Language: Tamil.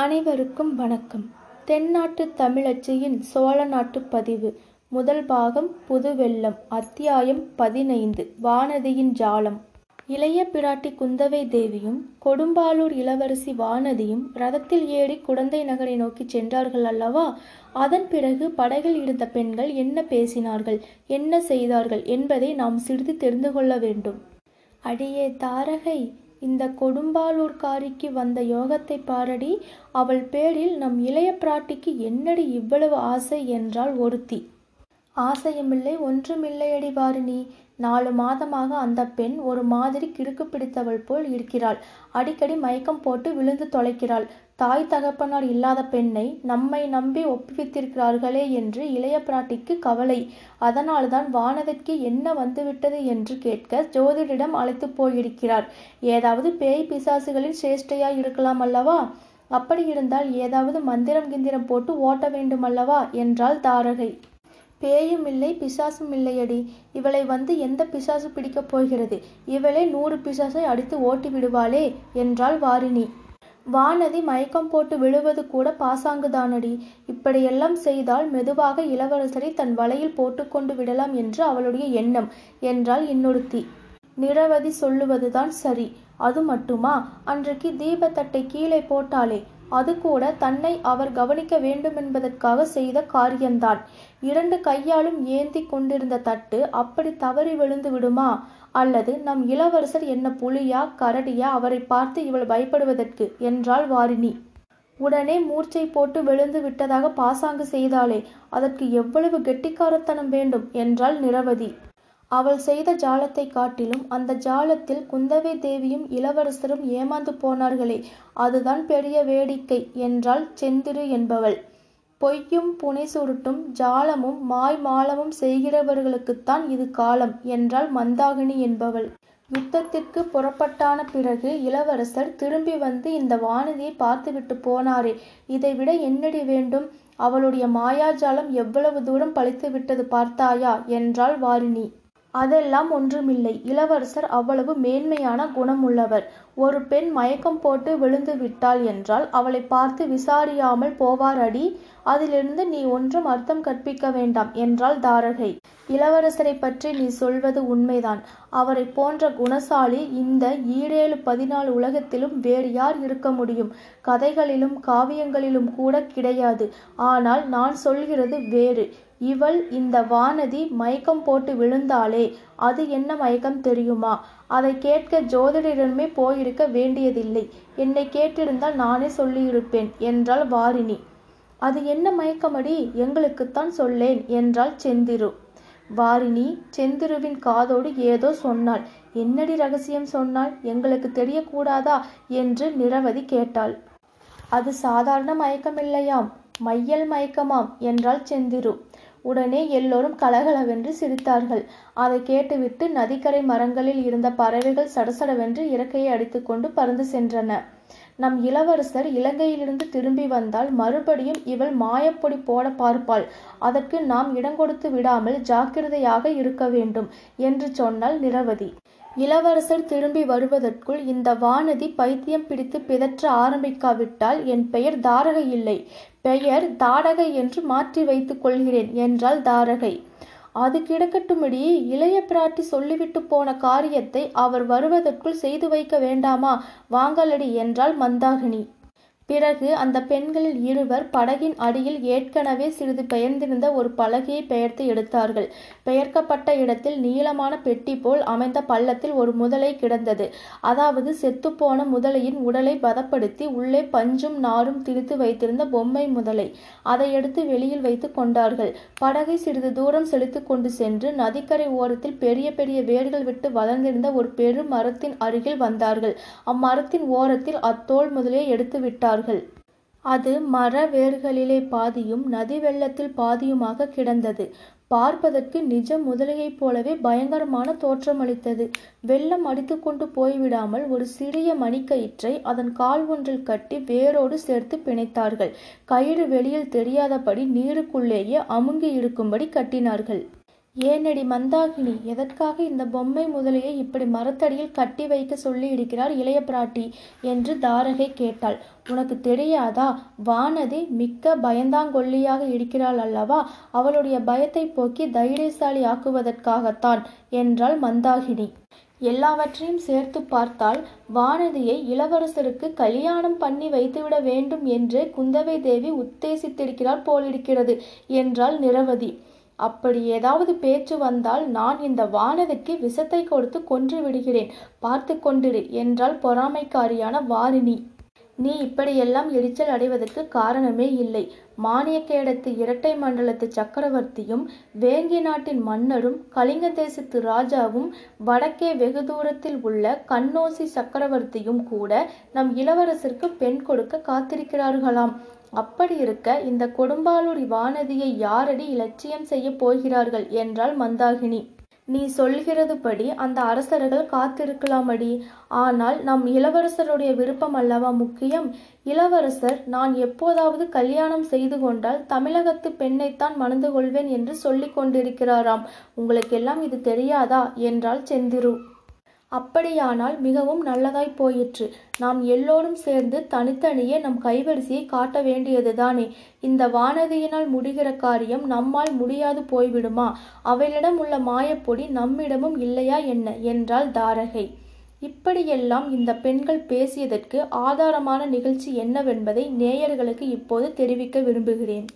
அனைவருக்கும் வணக்கம். தென்னாட்டு தமிழச்சியின் சோழ நாட்டு பதிவு முதல் பாகம் புதுவெள்ளம் அத்தியாயம் பதினைந்து வானதியின் ஜாலம். இளைய பிராட்டி குந்தவை தேவியும் கொடும்பாளூர் இளவரசி வானதியும் ரதத்தில் ஏறி குடந்தை நகரை நோக்கிச் சென்றார்கள் அல்லவா? அதன் பிறகு படகில் இருந்த பெண்கள் என்ன பேசினார்கள் என்ன செய்தார்கள் என்பதை நாம் சிறிது தெரிந்து கொள்ள வேண்டும். அடியே தாரகை இந்த கொடும்பாலூர்காரிக்கு வந்த யோகத்தை பாரடி அவள் பேரில் நம் இளைய பிராட்டிக்கு என்னடி இவ்வளவு ஆசை என்றாள் ஒருத்தி. ஆசையுமில்லை ஒன்றுமில்லையடி வாரிணி. நாலு மாதமாக அந்த பெண் ஒரு மாதிரி கிறுக்கு பிடித்தவள் போல் இருக்கிறாள். அடிக்கடி மயக்கம் போட்டு விழுந்து தொலைக்கிறாள். தாய் தகப்பனார் இல்லாத பெண்ணை நம்மை நம்பி ஒப்புவித்திருக்கிறார்களே என்று இளைய பிராட்டிக்கு கவலை. அதனால்தான் வானதிக்கு என்ன வந்துவிட்டது என்று கேட்க ஜோதிடரிடம் அழைத்து போயிருக்கிறார். ஏதாவது பேய் பிசாசுகளின் சேஷ்டையாய் இருக்கலாம் அல்லவா? அப்படி இருந்தால் ஏதாவது மந்திரம் கிந்திரம் போட்டு ஓட்ட வேண்டுமல்லவா? என்றாள் தாரகை. பேயும் இல்லை பிசாசும் இல்லையடி. இவளை வந்து எந்த பிசாசு பிடிக்கப் போகிறது? இவளே நூறு பிசாசை அடித்து ஓட்டி விடுவாளே என்றாள் வாரிணி. வானதி மயக்கம் போட்டு விழுவது கூட பாசாங்குதானடி. இப்படியெல்லாம் செய்தால் மெதுவாக இளவரசரை தன் வலையில் போட்டுக்கொண்டு விடலாம் என்று அவளுடைய எண்ணம் என்றாள் இன்னொருத்தி. நிரவதி சொல்லுவதுதான் சரி. அது மட்டுமா? அன்றைக்கு தீபத்தட்டை கீழே போட்டாளே. அது கூட தன்னை அவர் கவனிக்க வேண்டுமென்பதற்காக செய்த காரியம்தான் இரண்டு கையாலும் ஏந்தி கொண்டிருந்த தட்டு அப்படி தவறி விழுந்து விடுமா? அல்லது நம் இளவரசர் என்ன புலியா கரடியா? அவரை பார்த்து இவள் பயப்படுவதற்கு என்றாள் வாரிணி. உடனே மூர்ச்சை போட்டு விழுந்து விட்டதாக பாசாங்கு செய்தாளே அதற்கு எவ்வளவு கெட்டிக்காரத்தனம் வேண்டும்? என்றாள் நிரவதி. அவள் செய்த ஜாலத்தை காட்டிலும் அந்த ஜாலத்தில் குந்தவை தேவியும் இளவரசரும் ஏமாந்து போனார்களே அதுதான் பெரிய வேடிக்கை என்றாள் செந்திரு என்பவள். பொய்யும் புனை சுருட்டும் ஜாலமும் மாய் மாலமும் செய்கிறவர்களுக்குத்தான் இது காலம் என்றாள் மந்தாகினி என்பவள். யுத்தத்திற்கு புறப்பட்டான பிறகு இளவரசர் திரும்பி வந்து இந்த வானதியை பார்த்துவிட்டு போனாரே இதைவிட என்னடி வேண்டும்? அவளுடைய மாயாஜாலம் எவ்வளவு தூரம் பழித்து விட்டது பார்த்தாயா? என்றாள் வாரிணி. அதெல்லாம் ஒன்றுமில்லை. இளவரசர் அவ்வளவு மேன்மையான குணமுள்ளவர். ஒரு பெண் மயக்கம் போட்டு விழுந்து விட்டாள் என்றால் அவளை பார்த்து விசாரியாமல் போவார் அடி அதிலிருந்து நீ ஒன்றும் அர்த்தம் கற்பிக்க வேண்டாம் என்றாள் தாரகை. இளவரசரை பற்றி நீ சொல்வது உண்மைதான். அவரை போன்ற குணசாலி இந்த ஈரேழு பதினாலு உலகத்திலும் வேறு யார் இருக்க முடியும்? கதைகளிலும் காவியங்களிலும் கூட கிடையாது. ஆனால் நான் சொல்கிறது வேறு. இவள் இந்த வானதி மயக்கம் போட்டு விழுந்தாளே அது என்ன மயக்கம் தெரியுமா? அதை கேட்க ஜோதிடரிடமே போயிருக்க வேண்டியதில்லை. என்னை கேட்டிருந்தால் நானே சொல்லியிருப்பேன் என்றாள் வாரிணி. அது என்ன மயக்கமடி? எங்களுக்குத்தான் சொல்லேன் என்றாள் செந்திரு. வாரிணி செந்திருவின் காதோடு ஏதோ சொன்னாள். என்னடி ரகசியம் சொன்னாள்? எங்களுக்கு தெரியக்கூடாதா? என்று நிரவதி கேட்டாள். அது சாதாரண மயக்கமில்லையாம் மையல் மயக்கமாம் என்றாள் செந்திரு. உடனே எல்லோரும் கலகலவென்று சிரித்தார்கள். அதை கேட்டுவிட்டு நதிக்கரை மரங்களில் இருந்த பறவைகள் சடசடவென்று இறக்கையை அடித்துக்கொண்டு பறந்து சென்றன. நம் இளவரசர் இலங்கையிலிருந்து திரும்பி வந்தால் மறுபடியும் இவள் மாயப்பொடி போட பார்ப்பாள். அதற்கு நாம் இடங்கொடுத்து விடாமல் ஜாக்கிரதையாக இருக்க வேண்டும் என்று சொன்னாள் நிரவதி. இளவரசர் திரும்பி வருவதற்குள் இந்த வானதி பைத்தியம் பிடித்து பிதற்ற ஆரம்பிக்காவிட்டால் என் பெயர் தாரக இல்லை. பெயர் தாடகை என்று மாற்றி வைத்துக் கொள்கிறேன் என்றாள் தாரகை. அது கிடக்கட்டும்படி இளைய பிராட்டி சொல்லிவிட்டு போன காரியத்தை அவர் வருவதற்குள் செய்து வைக்க வேண்டாமா? வாங்கலடி என்றாள் மந்தாகினி. பிறகு அந்த பெண்களில் இருவர் படகின் அடியில் ஏற்கனவே சிறிது பெயர்ந்திருந்த ஒரு பலகையை பெயர்த்து எடுத்தார்கள். பெயர்க்கப்பட்ட இடத்தில் நீளமான பெட்டி போல் அமைந்த பள்ளத்தில் ஒரு முதலை கிடந்தது. அதாவது செத்துப்போன முதலையின் உடலை பதப்படுத்தி உள்ளே பஞ்சும் நாரும் திரித்து வைத்திருந்த பொம்மை முதலை. அதை எடுத்து வெளியில் வைத்து கொண்டார்கள். படகை சிறிது தூரம் செலுத்து கொண்டு சென்று நதிக்கரை ஓரத்தில் பெரிய பெரிய வேர்கள் விட்டு வளர்ந்திருந்த ஒரு பெரும் மரத்தின் அருகில் வந்தார்கள். அம்மரத்தின் ஓரத்தில் அத்தோல் முதலையை எடுத்து விட்டார்கள். அது மர வேர்களிலே பாதியும் நதி வெள்ளத்தில் பாதியுமாக கிடந்தது. பார்ப்பதற்கு நிஜ முதலையைப் போலவே பயங்கரமான தோற்றமளித்தது. வெள்ளம் அடித்துக்கொண்டு போய்விடாமல் ஒரு சிறிய மணிக்கயிற்றை அதன் கால் ஒன்றில் கட்டி வேரோடு சேர்த்து பிணைத்தார்கள். கயிறு வெளியில் தெரியாதபடி நீருக்குள்ளேயே அமுங்கி இருக்கும்படி கட்டினார்கள். ஏனடி மந்தாகினி எதற்காக இந்த பொம்மை முதலையை இப்படி மரத்தடியில் கட்டி வைக்க சொல்லி இருக்கிறார் இளைய பிராட்டி? என்று தாரகை கேட்டாள். உனக்கு தெரியாதா? வானதி மிக்க பயந்தாங்கொல்லியாக இருக்கிறாள் அல்லவா? அவளுடைய பயத்தை போக்கி தைரியசாலி ஆக்குவதற்காகத்தான் என்றாள் மந்தாகினி. எல்லாவற்றையும் சேர்த்து பார்த்தால் வானதியை இளவரசருக்கு கல்யாணம் பண்ணி வைத்துவிட வேண்டும் என்று குந்தவை தேவி உத்தேசித்திருக்கிறார் போலிருக்கிறது என்றாள் நிரவதி. அப்படி ஏதாவது பேச்சு வந்தால் நான் இந்த வானதிக்கு விஷத்தை கொடுத்து கொன்று விடுகிறேன். பார்த்து கொண்டிரு என்றாள் பொறாமைக்காரியான வாரிணி. நீ இப்படியெல்லாம் எரிச்சல் அடைவதற்கு காரணமே இல்லை. மானியக்கேடத்து இரட்டை மண்டலத்து சக்கரவர்த்தியும் வேங்கி நாட்டின் மன்னரும் கலிங்க தேசத்து ராஜாவும் வடக்கே வெகு தூரத்தில் உள்ள கண்ணோசி சக்கரவர்த்தியும் கூட நம் இளவரசருக்கு பெண் கொடுக்க காத்திருக்கிறார்களாம். அப்படி இருக்க இந்த கொடும்பாளூர் வானதியை யாரடி இலட்சியம் செய்ய போகிறார்கள் என்றாள் மந்தாகினி. நீ சொல்கிறதுபடி அந்த அரசர்கள் காத்திருக்கலாமடி. ஆனால் நம் இளவரசருடைய விருப்பம் அல்லவா முக்கியம்? இளவரசர் நான் எப்போதாவது கல்யாணம் செய்து கொண்டால் தமிழகத்து பெண்ணைத்தான் மணந்து கொள்வேன் என்று சொல்லிக் கொண்டிருக்கிறாராம். உங்களுக்கெல்லாம் இது தெரியாதா? என்றாள் செந்திரு. அப்படியானால் மிகவும் நல்லதாய் போயிற்று. நாம் எல்லோரும் சேர்ந்து தனித்தனியே நம் கைவரிசையை காட்ட வேண்டியதுதானே இந்த வானதியினால் முடிகிற காரியம் நம்மால் முடியாது போய்விடுமா? அவளிடம் உள்ள மாயப்பொடி நம்மிடமும் இல்லையா என்ன? என்றாள் தாரகை. இப்படியெல்லாம் இந்த பெண்கள் பேசியதற்கு ஆதாரமான நிகழ்ச்சி என்னவென்பதை நேயர்களுக்கு இப்போது தெரிவிக்க விரும்புகிறேன்.